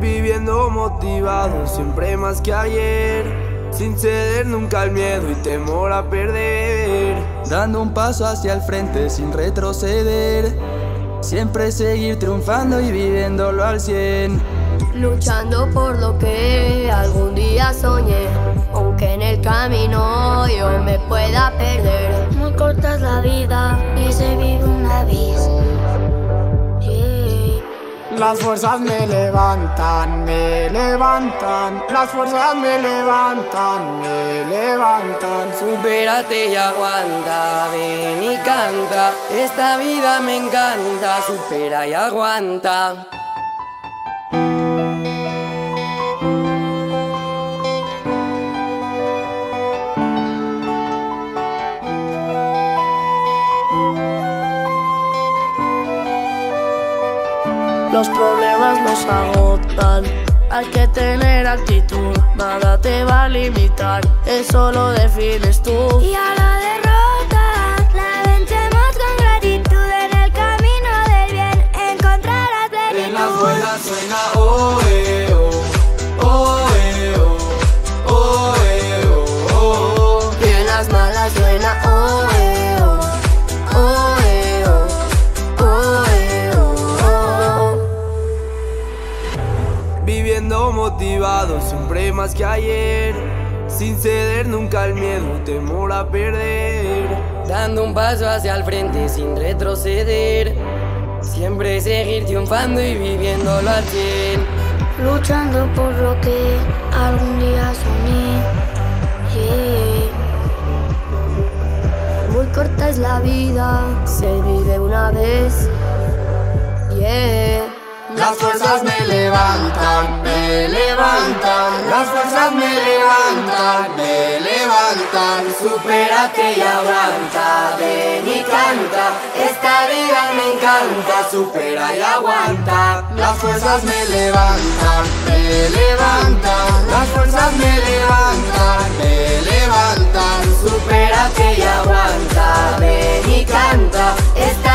Viviendo motivado siempre más que ayer, sin ceder nunca al miedo y temor a perder, dando un paso hacia el frente sin retroceder, siempre seguir triunfando y viviéndolo al cien. Luchando por lo que algún día soñé, aunque en el camino yo me pueda perder. Muy corta es la vida. Las fuerzas me levantan, me levantan. Las fuerzas me levantan, me levantan. Supérate y aguanta, ven y canta. Esta vida me encanta, supera y aguanta. Los problemas nos agotan. Hay que tener actitud, nada te va a limitar, eso lo defines tú. Y a la derrota la vencemos con gratitud. En el camino del bien encontrarás plenitud. En las buenas suena oh, Motivado, siempre más que ayer. Sin ceder nunca al miedo, temor a perder. Dando un paso hacia el frente sin retroceder. Siempre seguir triunfando y viviéndolo al cien. Luchando por lo que algún día soñé. Yeah. Muy corta es la vida, se vive una vez. Yeah. Las fuerzas me me levantan. Las fuerzas me levantan, me levantan. Supérate y aguanta, ven y canta. Esta vida me encanta, supera y aguanta. Las fuerzas me levantan, me levantan. Las fuerzas me levantan, me levantan. Supérate y aguanta, ven y canta. Esta